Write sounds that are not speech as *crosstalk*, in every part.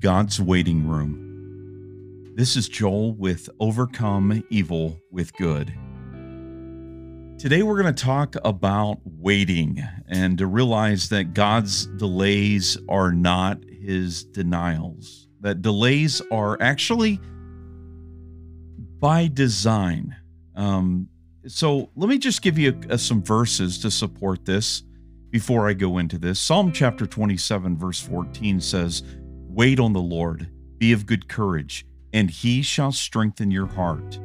God's Waiting Room. This is Joel with Overcome Evil with Good. Today, we're going to talk about waiting and to realize that God's delays are not his denials, that delays are actually by design. Um, so, let me just give you a, some verses to support this before I go into this. Psalm chapter 27, verse 14 says, Wait on the Lord, be of good courage, and he shall strengthen your heart.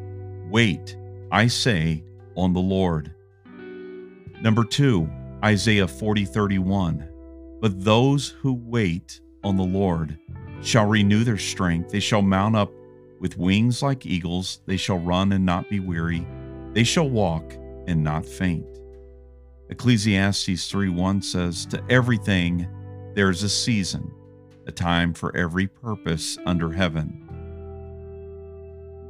Wait, I say, on the Lord. Number two, Isaiah 40:31. But those who wait on the Lord shall renew their strength. They shall mount up with wings like eagles. They shall run and not be weary. They shall walk and not faint. Ecclesiastes 3:1 says, To everything there is a season a time for every purpose under heaven.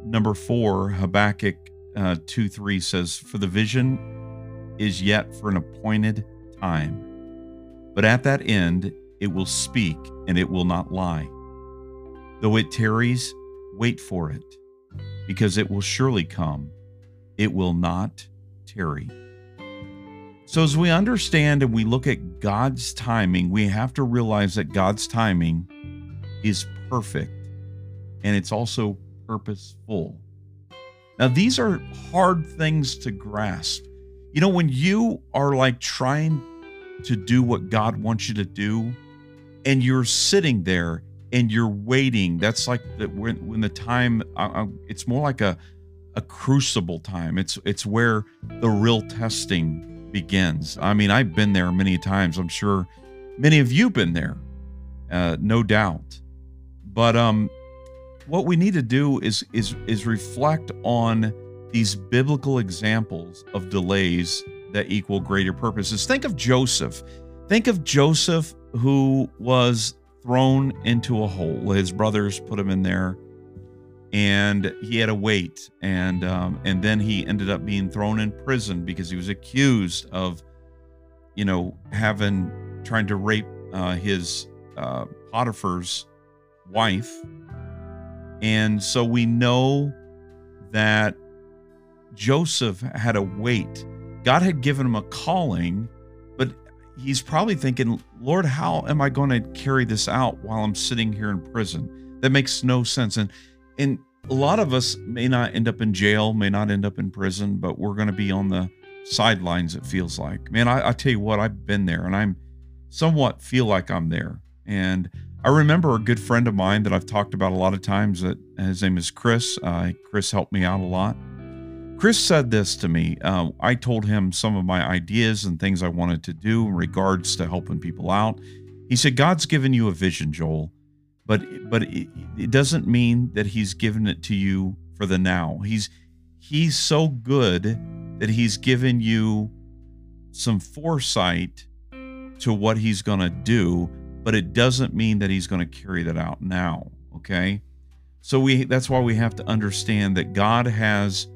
Number four, Habakkuk uh, 2 3 says, For the vision is yet for an appointed time, but at that end it will speak and it will not lie. Though it tarries, wait for it, because it will surely come. It will not tarry. So, as we understand and we look at God's timing, we have to realize that God's timing is perfect and it's also purposeful. Now, these are hard things to grasp. You know, when you are like trying to do what God wants you to do, and you're sitting there and you're waiting, that's like the, when, when the time, uh, it's more like a, a crucible time. It's it's where the real testing begins. I mean, I've been there many times. I'm sure many of you've been there, uh, no doubt. But um, what we need to do is is is reflect on these biblical examples of delays that equal greater purposes. Think of Joseph. Think of Joseph who was thrown into a hole. His brothers put him in there and he had to wait and um, and then he ended up being thrown in prison because he was accused of you know having trying to rape uh, his uh, Potiphar's wife. And so we know that Joseph had to wait. God had given him a calling but he's probably thinking Lord how am I going to carry this out while I'm sitting here in prison? That makes no sense. And and a lot of us may not end up in jail, may not end up in prison, but we're going to be on the sidelines, it feels like. Man, I, I, tell you what, I've been there and I'm somewhat feel like I'm there. And I remember a good friend of mine that I've talked about a lot of times that his name is Chris. Uh, Chris helped me out a lot. Chris said this to me. Uh, I told him some of my ideas and things I wanted to do in regards to helping people out. He said, God's given you a vision, Joel but but it, it doesn't mean that he's given it to you for the now. He's he's so good that he's given you some foresight to what he's going to do, but it doesn't mean that he's going to carry that out now, okay? So we that's why we have to understand that God has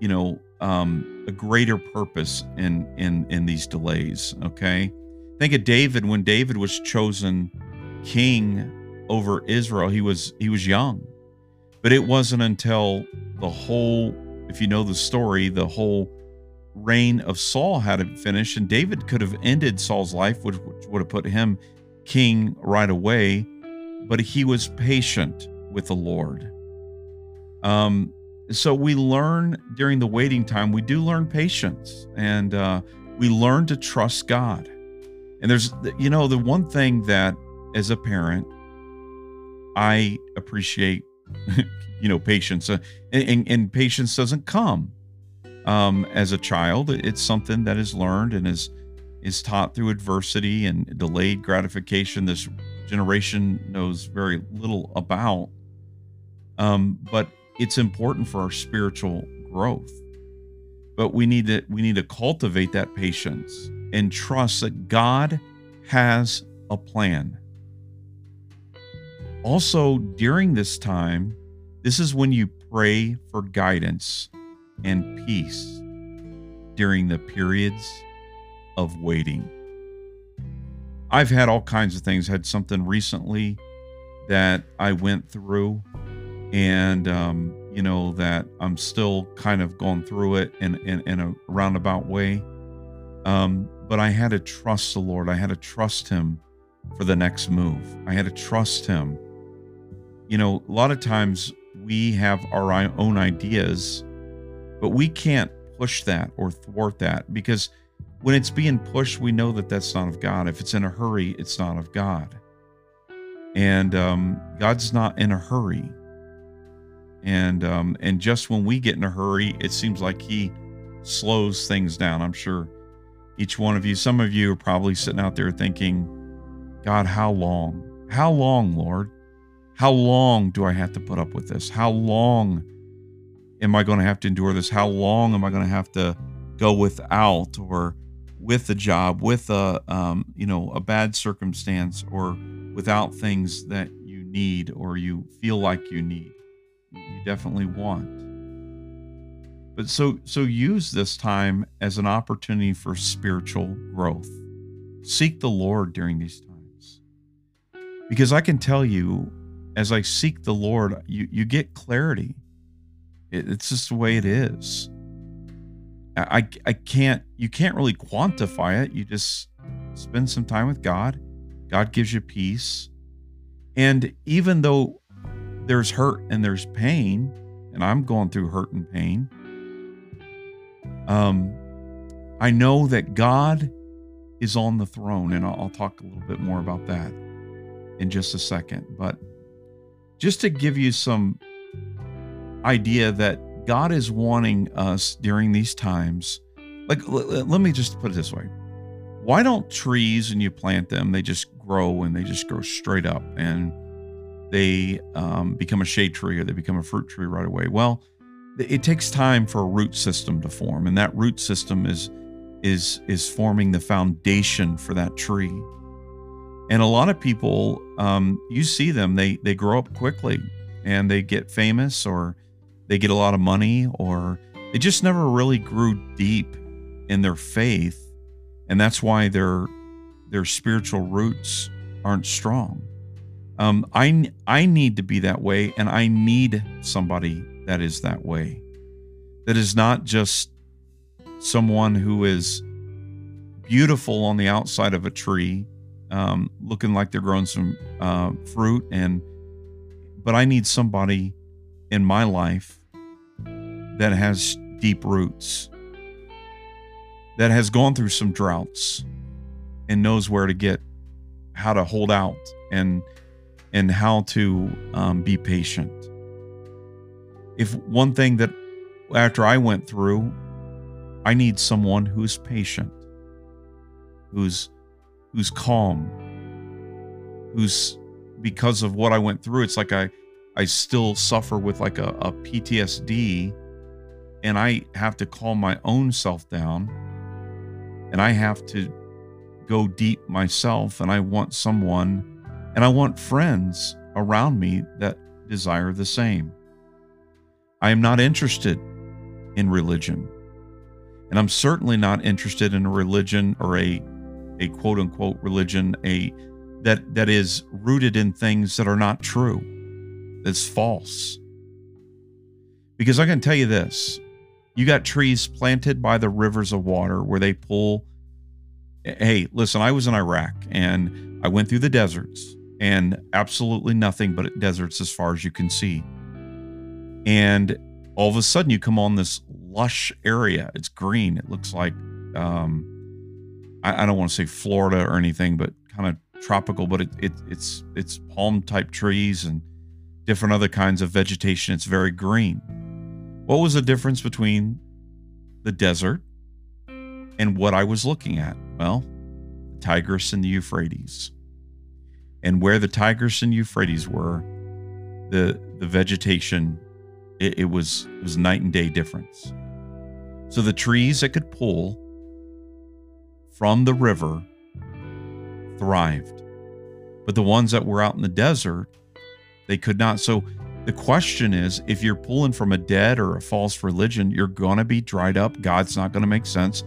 you know um a greater purpose in in in these delays, okay? Think of David when David was chosen king over Israel, he was he was young. But it wasn't until the whole, if you know the story, the whole reign of Saul had finished, and David could have ended Saul's life, which, which would have put him king right away. But he was patient with the Lord. Um, so we learn during the waiting time, we do learn patience and uh, we learn to trust God. And there's, you know, the one thing that as a parent, I appreciate, you know, patience, uh, and, and, and, patience doesn't come um, as a child. It's something that is learned and is is taught through adversity and delayed gratification. This generation knows very little about, um, but it's important for our spiritual growth. But we need to we need to cultivate that patience and trust that God has a plan also, during this time, this is when you pray for guidance and peace during the periods of waiting. I've had all kinds of things, I had something recently that I went through, and um, you know that I'm still kind of going through it in in, in a roundabout way. Um, but I had to trust the Lord. I had to trust Him for the next move. I had to trust Him. You know, a lot of times we have our own ideas, but we can't push that or thwart that because when it's being pushed, we know that that's not of God. If it's in a hurry, it's not of God. And um, God's not in a hurry. And um, and just when we get in a hurry, it seems like He slows things down. I'm sure each one of you, some of you are probably sitting out there thinking, God, how long? How long, Lord? How long do I have to put up with this? How long am I going to have to endure this? How long am I going to have to go without or with a job, with a um, you know a bad circumstance, or without things that you need or you feel like you need? You definitely want. But so so use this time as an opportunity for spiritual growth. Seek the Lord during these times. Because I can tell you as I seek the Lord, you, you get clarity. It, it's just the way it is. I, I can't, you can't really quantify it. You just spend some time with God. God gives you peace. And even though there's hurt and there's pain, and I'm going through hurt and pain, um, I know that God is on the throne, and I'll, I'll talk a little bit more about that in just a second. But just to give you some idea that God is wanting us during these times. Like, let me just put it this way why don't trees and you plant them, they just grow and they just grow straight up and they um, become a shade tree or they become a fruit tree right away? Well, it takes time for a root system to form, and that root system is is is forming the foundation for that tree. And a lot of people, um, you see them, they they grow up quickly and they get famous or they get a lot of money or they just never really grew deep in their faith. And that's why their their spiritual roots aren't strong. Um, I I need to be that way, and I need somebody that is that way. That is not just someone who is beautiful on the outside of a tree um, looking like they're growing some uh, fruit and but i need somebody in my life that has deep roots that has gone through some droughts and knows where to get how to hold out and and how to um, be patient. If one thing that after i went through i need someone who's patient who's who's calm, who's because of what I went through, it's like I I still suffer with like a, a PTSD and I have to calm my own self down and I have to go deep myself and I want someone and I want friends around me that desire the same. I am not interested in religion. And I'm certainly not interested in a religion or a a quote unquote religion, a that that is rooted in things that are not true, that's false. Because I can tell you this, you got trees planted by the rivers of water where they pull. Hey, listen, I was in Iraq and I went through the deserts and absolutely nothing but deserts as far as you can see. And all of a sudden, you come on this lush area. It's green. It looks like um, I, I don't want to say Florida or anything, but kind of tropical. But it, it it's it's palm type trees and different other kinds of vegetation. It's very green. What was the difference between the desert and what I was looking at? Well, the Tigris and the Euphrates. And where the Tigris and Euphrates were, the the vegetation, it, it was it was night and day difference. So the trees that could pull from the river thrived. But the ones that were out in the desert, they could not. So the question is if you're pulling from a dead or a false religion, you're going to be dried up. God's not going to make sense.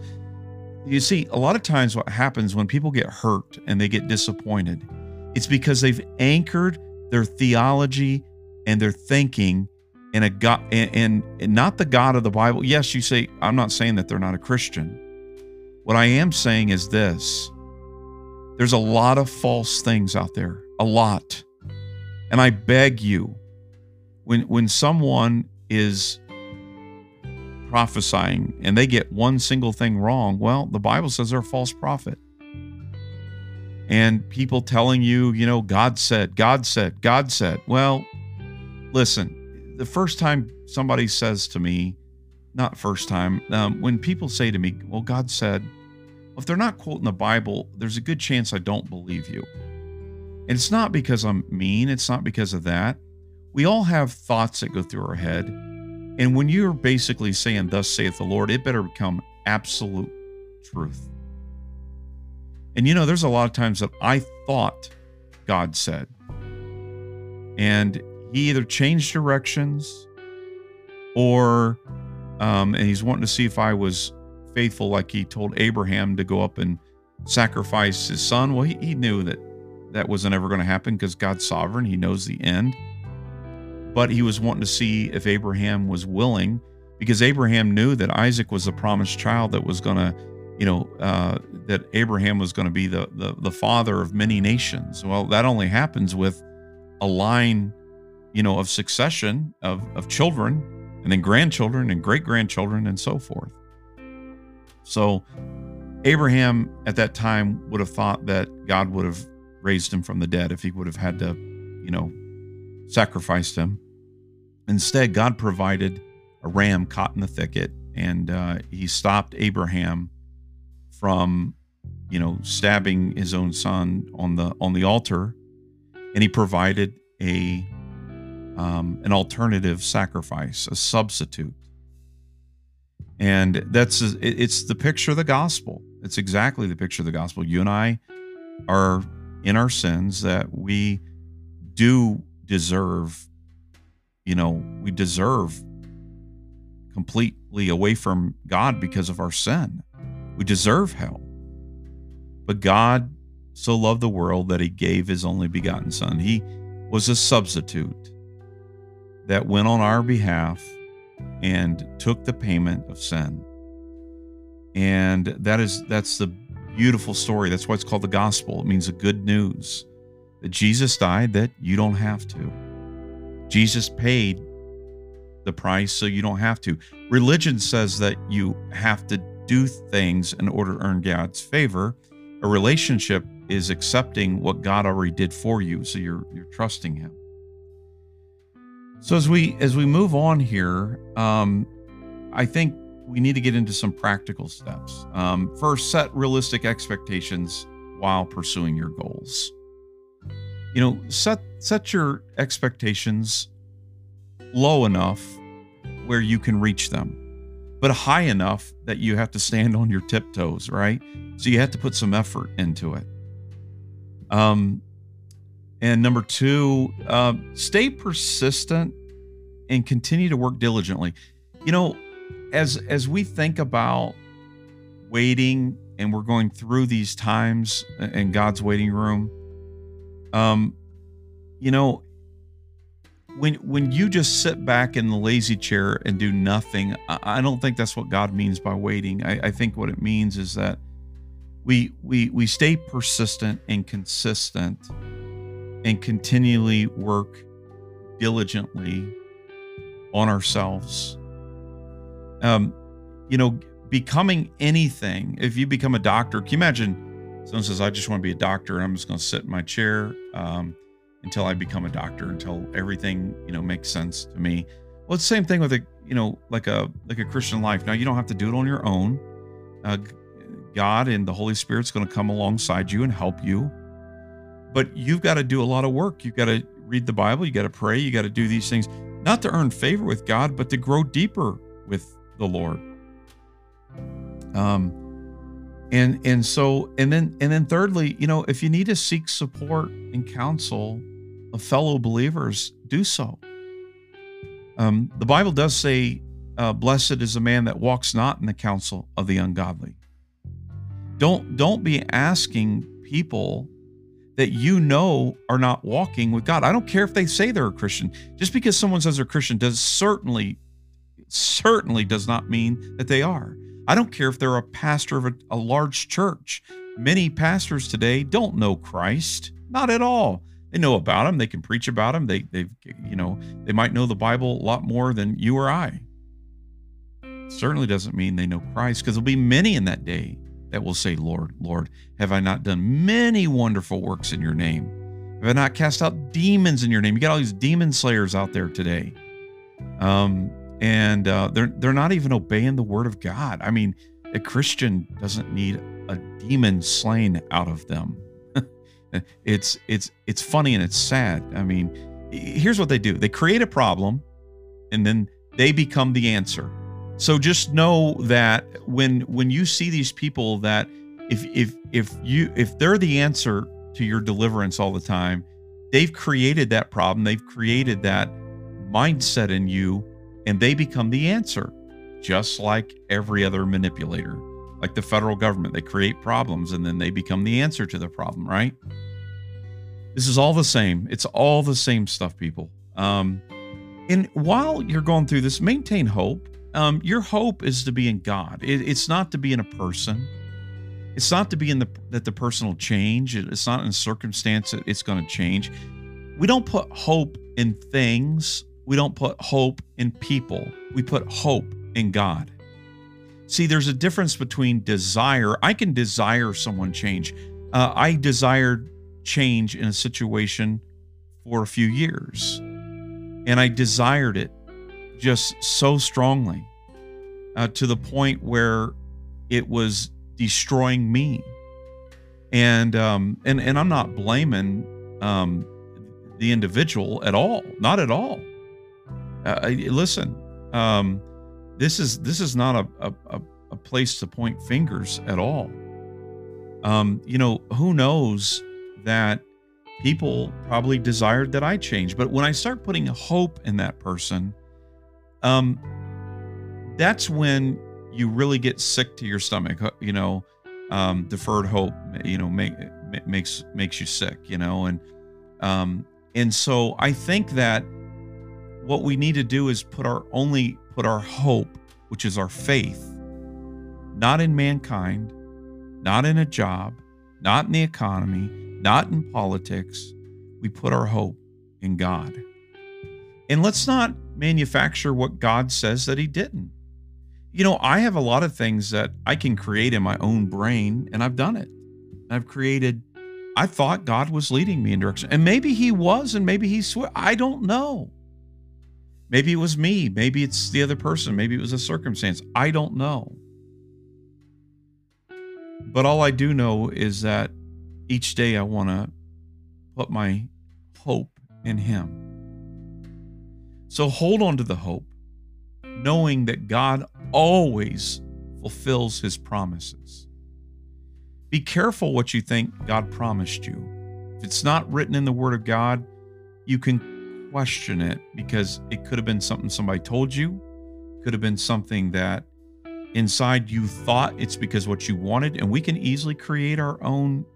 You see, a lot of times what happens when people get hurt and they get disappointed, it's because they've anchored their theology and their thinking in a God and, and not the God of the Bible. Yes, you say, I'm not saying that they're not a Christian. What I am saying is this there's a lot of false things out there, a lot. And I beg you, when when someone is prophesying and they get one single thing wrong, well, the Bible says they're a false prophet. And people telling you, you know, God said, God said, God said. Well, listen, the first time somebody says to me, not first time, um, when people say to me, well, God said, if they're not quoting the Bible, there's a good chance I don't believe you. And it's not because I'm mean, it's not because of that. We all have thoughts that go through our head. And when you're basically saying, Thus saith the Lord, it better become absolute truth. And you know, there's a lot of times that I thought God said, and He either changed directions or, um, and He's wanting to see if I was faithful, like He told Abraham to go up and sacrifice his son. Well, he, he knew that that wasn't ever going to happen because God's sovereign. He knows the end. But he was wanting to see if Abraham was willing because Abraham knew that Isaac was the promised child that was going to, you know, uh, that Abraham was going to be the, the, the father of many nations. Well, that only happens with a line, you know, of succession of, of children and then grandchildren and great grandchildren and so forth. So Abraham at that time would have thought that God would have raised him from the dead if he would have had to, you know, sacrificed him. Instead, God provided a ram caught in the thicket, and uh, he stopped Abraham from, you know, stabbing his own son on the on the altar, and he provided a um, an alternative sacrifice, a substitute. And that's it's the picture of the gospel. It's exactly the picture of the gospel. You and I are in our sins that we do deserve, you know, we deserve completely away from God because of our sin. We deserve hell. But God so loved the world that he gave his only begotten Son. He was a substitute that went on our behalf and took the payment of sin. And that is that's the beautiful story. That's why it's called the gospel. It means the good news that Jesus died that you don't have to. Jesus paid the price so you don't have to. Religion says that you have to do things in order to earn God's favor. A relationship is accepting what God already did for you, so you're you're trusting Him. So as we as we move on here, um, I think we need to get into some practical steps. Um, first, set realistic expectations while pursuing your goals. You know, set set your expectations low enough where you can reach them, but high enough that you have to stand on your tiptoes, right? So you have to put some effort into it. Um, and number two, uh, stay persistent and continue to work diligently. You know, as as we think about waiting and we're going through these times in God's waiting room, um, you know, when when you just sit back in the lazy chair and do nothing, I, I don't think that's what God means by waiting. I, I think what it means is that we we we stay persistent and consistent and continually work diligently on ourselves um, you know, becoming anything. If you become a doctor, can you imagine someone says, I just want to be a doctor and I'm just going to sit in my chair um, until I become a doctor, until everything, you know, makes sense to me. Well, it's the same thing with a, you know, like a like a Christian life. Now you don't have to do it on your own. Uh, God and the Holy Spirit's going to come alongside you and help you. But you've got to do a lot of work. You've got to read the Bible. You got to pray. You got to do these things, not to earn favor with God, but to grow deeper with the Lord. Um, and and so and then and then thirdly, you know, if you need to seek support and counsel of fellow believers, do so. Um, the Bible does say, uh, "Blessed is a man that walks not in the counsel of the ungodly." Don't don't be asking people that you know are not walking with God. I don't care if they say they're a Christian. Just because someone says they're Christian does certainly, certainly does not mean that they are. I don't care if they're a pastor of a, a large church. Many pastors today don't know Christ, not at all. They know about him. They can preach about him. They, they've, you know, they might know the Bible a lot more than you or I. Certainly doesn't mean they know Christ, because there'll be many in that day that will say, Lord, Lord, have I not done many wonderful works in your name? Have I not cast out demons in your name? You got all these demon slayers out there today. Um, and uh, they're they're not even obeying the word of God. I mean, a Christian doesn't need a demon slain out of them. *laughs* it's it's it's funny and it's sad. I mean, here's what they do. They create a problem and then they become the answer. So just know that when when you see these people that if if if you if they're the answer to your deliverance all the time, they've created that problem. They've created that mindset in you and they become the answer. Just like every other manipulator, like the federal government, they create problems and then they become the answer to the problem, right? This is all the same. It's all the same stuff, people. Um, and while you're going through this, maintain hope um, your hope is to be in God. It, it's not to be in a person. It's not to be in the that the person will change. It's not in circumstance that it's going to change. We don't put hope in things. We don't put hope in people. We put hope in God. See, there's a difference between desire. I can desire someone change. Uh, I desired change in a situation for a few years, and I desired it just so strongly uh, to the point where it was destroying me. And um, and and I'm not blaming um, the individual at all, not at all. Uh, listen, um, this is this is not a, a, a place to point fingers at all. Um, you know, who knows that people probably desired that I change, but when I start putting hope in that person, um, that's when you really get sick to your stomach. You know, um, deferred hope, you know, make, makes makes you sick. You know, and um, and so I think that what we need to do is put our only put our hope, which is our faith, not in mankind, not in a job, not in the economy, not in politics. We put our hope in God. And let's not manufacture what God says that He didn't. You know, I have a lot of things that I can create in my own brain, and I've done it. I've created, I thought God was leading me in direction. And maybe He was, and maybe He's, I don't know. Maybe it was me. Maybe it's the other person. Maybe it was a circumstance. I don't know. But all I do know is that each day I want to put my hope in Him. So hold on to the hope, knowing that God always fulfills his promises. Be careful what you think God promised you. If it's not written in the Word of God, you can question it because it could have been something somebody told you, could have been something that inside you thought it's because what you wanted, and we can easily create our own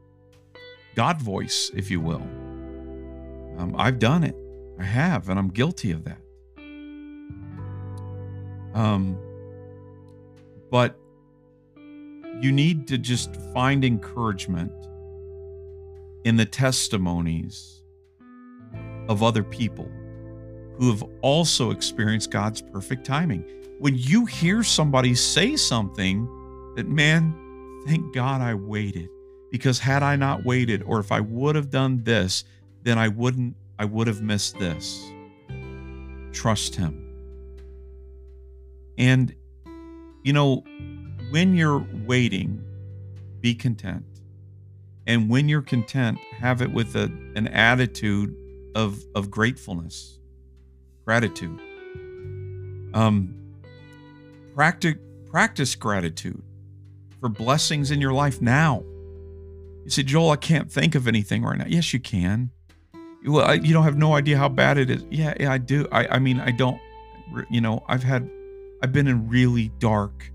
God voice, if you will. Um, I've done it. I have, and I'm guilty of that. Um, but you need to just find encouragement in the testimonies of other people who have also experienced God's perfect timing. When you hear somebody say something that, man, thank God I waited, because had I not waited, or if I would have done this, then I wouldn't, I would have missed this. Trust Him. And, you know, when you're waiting, be content. And when you're content, have it with a, an attitude of, of gratefulness, gratitude. Um, practice, practice gratitude for blessings in your life now. You say, Joel, I can't think of anything right now. Yes, you can. I, you don't have no idea how bad it is. Yeah, yeah, I do. I, I mean, I don't. You know, I've had I've been in really dark,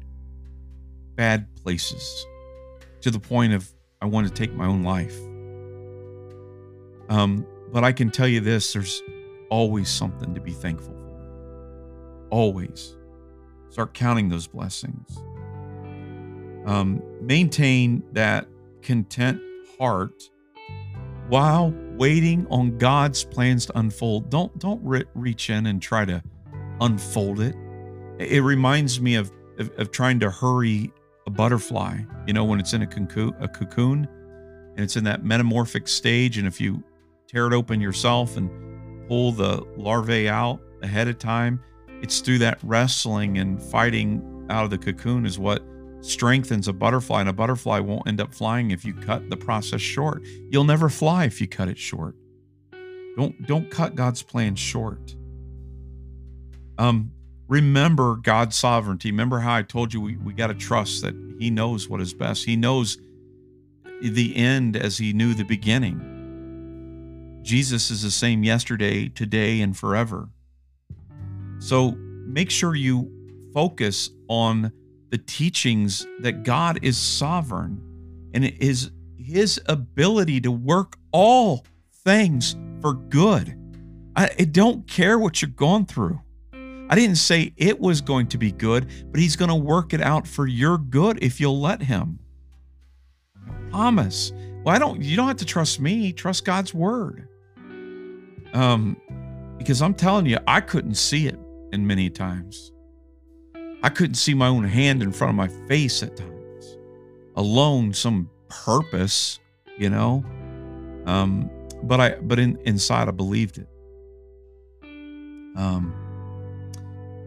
bad places to the point of I want to take my own life. Um, but I can tell you this there's always something to be thankful for. Always. Start counting those blessings. Um, maintain that content heart while waiting on God's plans to unfold. Don't don't re- reach in and try to unfold it. It reminds me of, of, of trying to hurry a butterfly. You know, when it's in a cocoon, a cocoon, and it's in that metamorphic stage, and if you tear it open yourself and pull the larvae out ahead of time, it's through that wrestling and fighting out of the cocoon is what strengthens a butterfly, and a butterfly won't end up flying if you cut the process short. You'll never fly if you cut it short. Don't don't cut God's plan short. Um, remember God's sovereignty. Remember how I told you we, we got to trust that He knows what is best. He knows the end as He knew the beginning. Jesus is the same yesterday, today, and forever. So make sure you focus on the teachings that God is sovereign and it is his ability to work all things for good. I, I don't care what you're going through. I didn't say it was going to be good, but he's going to work it out for your good if you'll let him. I promise. Well, I don't you don't have to trust me, trust God's word. Um because I'm telling you, I couldn't see it in many times. I couldn't see my own hand in front of my face at times, alone some purpose, you know. Um, but I, but in, inside, I believed it. Um,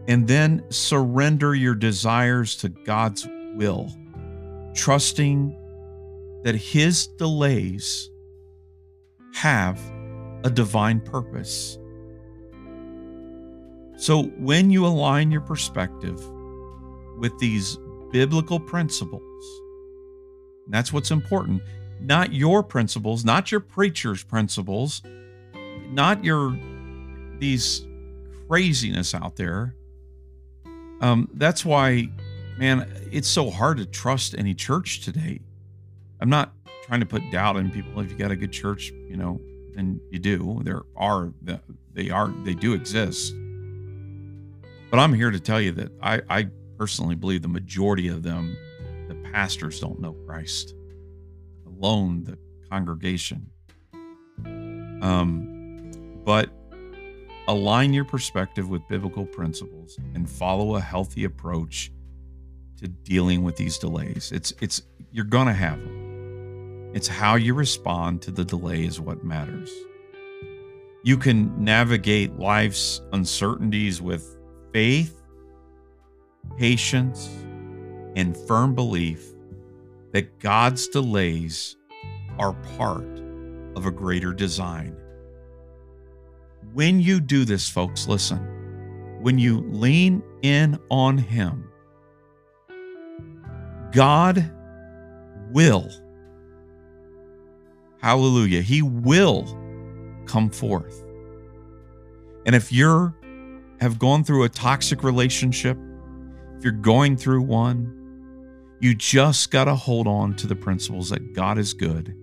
and then surrender your desires to God's will, trusting that His delays have a divine purpose. So when you align your perspective with these biblical principles. That's what's important. Not your principles, not your preacher's principles, not your these craziness out there. Um, that's why, man, it's so hard to trust any church today. I'm not trying to put doubt in people. If you got a good church, you know, then you do. There are they are they do exist. But I'm here to tell you that I, I personally believe the majority of them, the pastors don't know Christ, alone the congregation. Um, but align your perspective with biblical principles and follow a healthy approach to dealing with these delays. It's it's you're gonna have them. It's how you respond to the delay is what matters. You can navigate life's uncertainties with faith patience, and firm belief that God's delays are part of a greater design. When you do this, folks, listen, when you lean in on Him, God will, hallelujah, He will come forth. And if you're have gone through a toxic relationship, if you're going through one, you just got to hold on to the principles that God is good,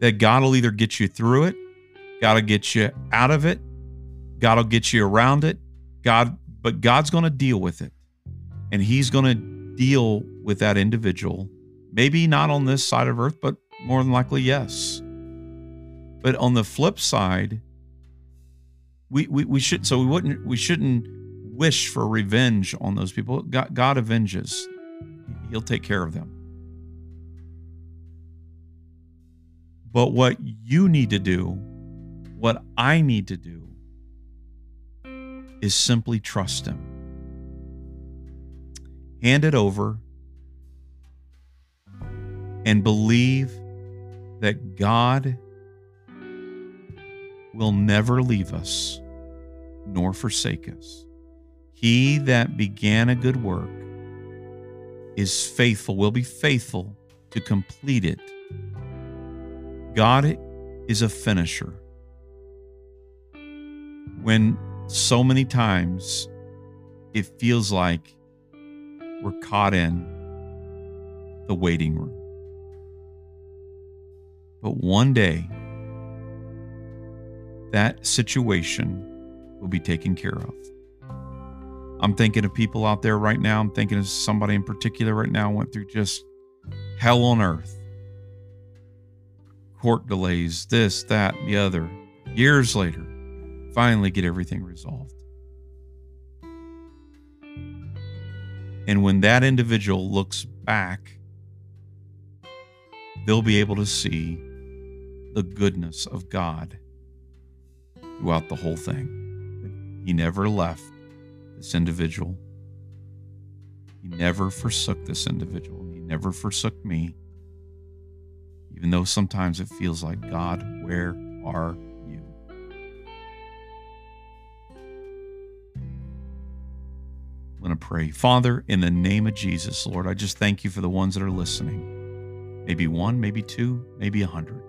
that God will either get you through it, got to get you out of it, God will get you around it, God, but God's going to deal with it. And He's going to deal with that individual. Maybe not on this side of earth, but more than likely, yes. But on the flip side, we, we, we should so we wouldn't we shouldn't wish for revenge on those people. God, God avenges, He'll take care of them. But what you need to do, what I need to do, is simply trust Him. Hand it over and believe that God will never leave us nor forsake us. He that began a good work is faithful, will be faithful to complete it. God is a finisher. When so many times it feels like we're caught in the waiting room. But one day, that situation will be taken care of. I'm thinking of people out there right now. I'm thinking of somebody in particular right now went through just hell on earth. Court delays, this, that, the other. Years later, finally get everything resolved. And when that individual looks back, they'll be able to see the goodness of God throughout the whole thing. He never left this individual. He never forsook this individual. He never forsook me. Even though sometimes it feels like, God, where are I'm going to pray. Father, in the name of Jesus, Lord, I just thank you for the ones that are listening. Maybe one, maybe two, maybe a hundred.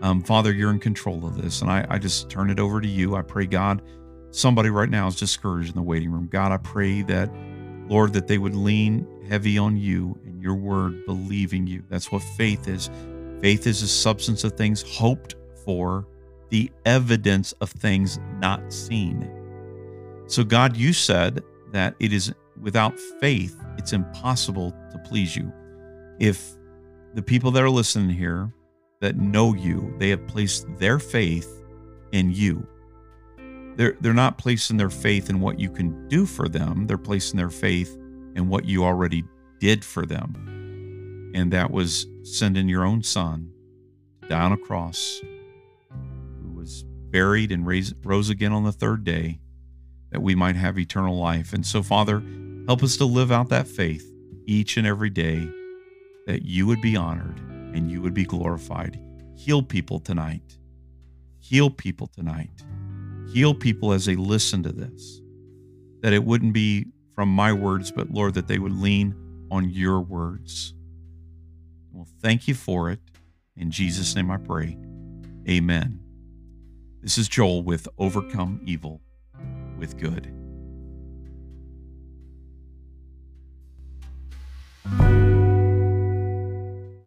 Um, Father, you're in control of this, and I, I just turn it over to you. I pray, God, somebody right now is discouraged in the waiting room. God, I pray that, Lord, that they would lean heavy on you and your word, believing you. That's what faith is. Faith is a substance of things hoped for, the evidence of things not seen. So, God, you said that it is without faith, it's impossible to please you. If the people that are listening here that know you, they have placed their faith in you. They're they're not placing their faith in what you can do for them. They're placing their faith in what you already did for them. And that was sending your own son down a cross who was buried and raised, rose again on the third day that we might have eternal life and so father help us to live out that faith each and every day that you would be honored and you would be glorified heal people tonight heal people tonight Heal people as they listen to this, that it wouldn't be from my words, but Lord, that they would lean on your words. Well, thank you for it. In Jesus' name I pray. Amen. This is Joel with Overcome Evil with Good.